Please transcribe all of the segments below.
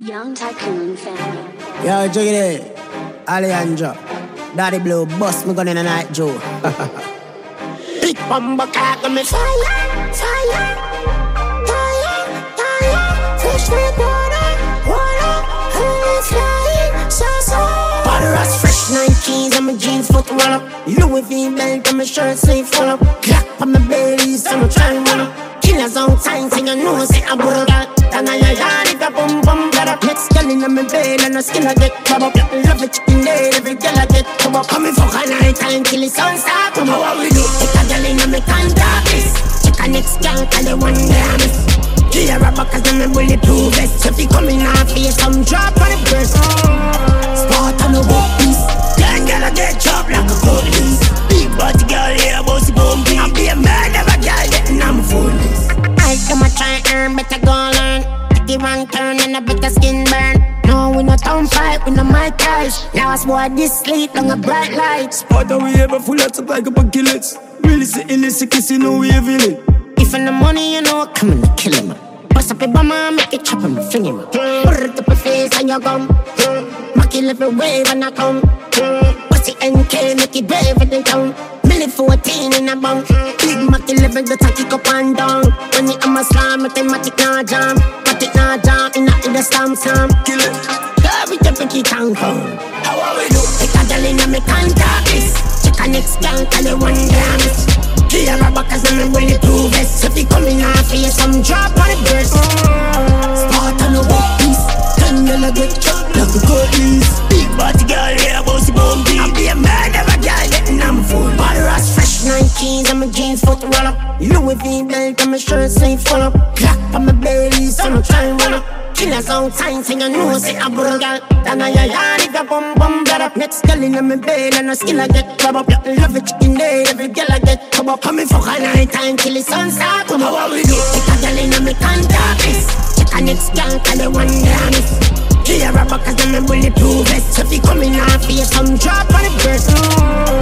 Young Tycoon family. Yo, check it out. Alejandro. Daddy Blue, bust me gun in the night, Joe. Big bumper on me fire, fire. Fresh Nikes and my jeans foot roll. Louis V belt and my shirt sleeve full up. Clap on my belly, so I'm trying run up. Killers on time, sing a know say I would got. And I yard if a boom skin I get club up. Love it chicken dead, every girl I get club up. Coming fuck all night time till the sun start. Come on, what we do? Take a girl in my contact list. Check a next girl, call the one day I miss. Clear a back as I'm a bulletproof vest. If you coming off here, some drop on the breast. Spot on the book piece. Young girl I get chopped like a police. Big body girl, yeah, bossy bumpy. I be a man, never girl getting on my phone list. I come a try earn, better go learn. Take wrong turn and a better skin burn. No, we no town fight, we no my cash. Last boy this sleep long a bright light. Spot that we ever full of like a buckets. Really say illicit, kiss you know we have it. If in the money, you know I'm coming to kill him. Bust up a bomber, make it chop him, fling him. Put it up a face and you gum. Mack it every wave when I come. Bust the NK, make it brave in the town. Mini 14 in a bunk. Big Mac 11, the tacky up and down. When you am a slam, mathematic nah jam. The slam slam. Kill it. Every deputy tank home. How are we do? Take a girl in a me contact list. Check a next girl, call it one dance. Clear a back as I'm a bulletproof vest. If you coming off here, some drop on the breast. Spot on the book piece. Ten girl a get chopped like a. Big body girl, yeah, bossy bumpy. I be a man, never girl getting on my phone. Body rust, fresh Nikes and my jeans foot roll up. Louis V belt and my shirt sleeve full up. Clap on my belly, so I'm trying run up. Killers on time, sing a know say a bull girl. Then I yard if a bum bum blood up. Next girl in my bed and her skin I get club up. Love it chicken day, every girl I get club up. Coming for a night time till the sun start. Come on, what we do? Take a girl in my contact list. Check a next girl, call the one day I miss. Clear a back as I'm a bulletproof vest. If you coming off here, some drop on the breast. Spot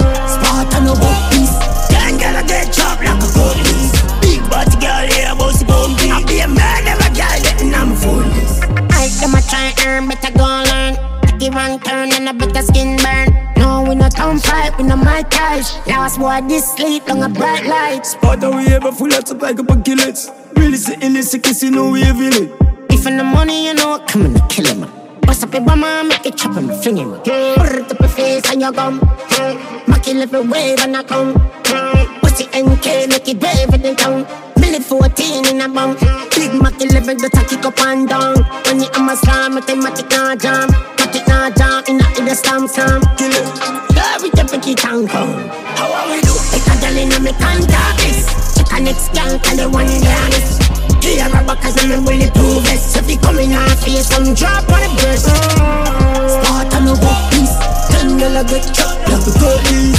them a try earn, better go learn. Take the wrong turn and a better skin burn. No, we no town fight, we no my cash. Last boy this sleep long a bright light. Spot that we ever full of like a buckets. Really say illicit, kiss you know we have it. If in the money, you know coming to kill him. Bust up a bomber, make it chop him, fling him. Put it up a face and you gum. Mack it every wave and I come. The NK, make it brave in the town. Mini 14 in a bunk. Big Mac 11, the tacky up and down. When you am a slam, mathematic nah jam. Nah jam, in a in the slam slam. Kill it. Every deputy tank home. How are we do? Take a girl in a me contact list. Check a next girl, call the one dance. Clear a back as I'm a bulletproof vest. If you coming off here, some drop on the breast. Spot on the book piece. Ten a get chopped like a police.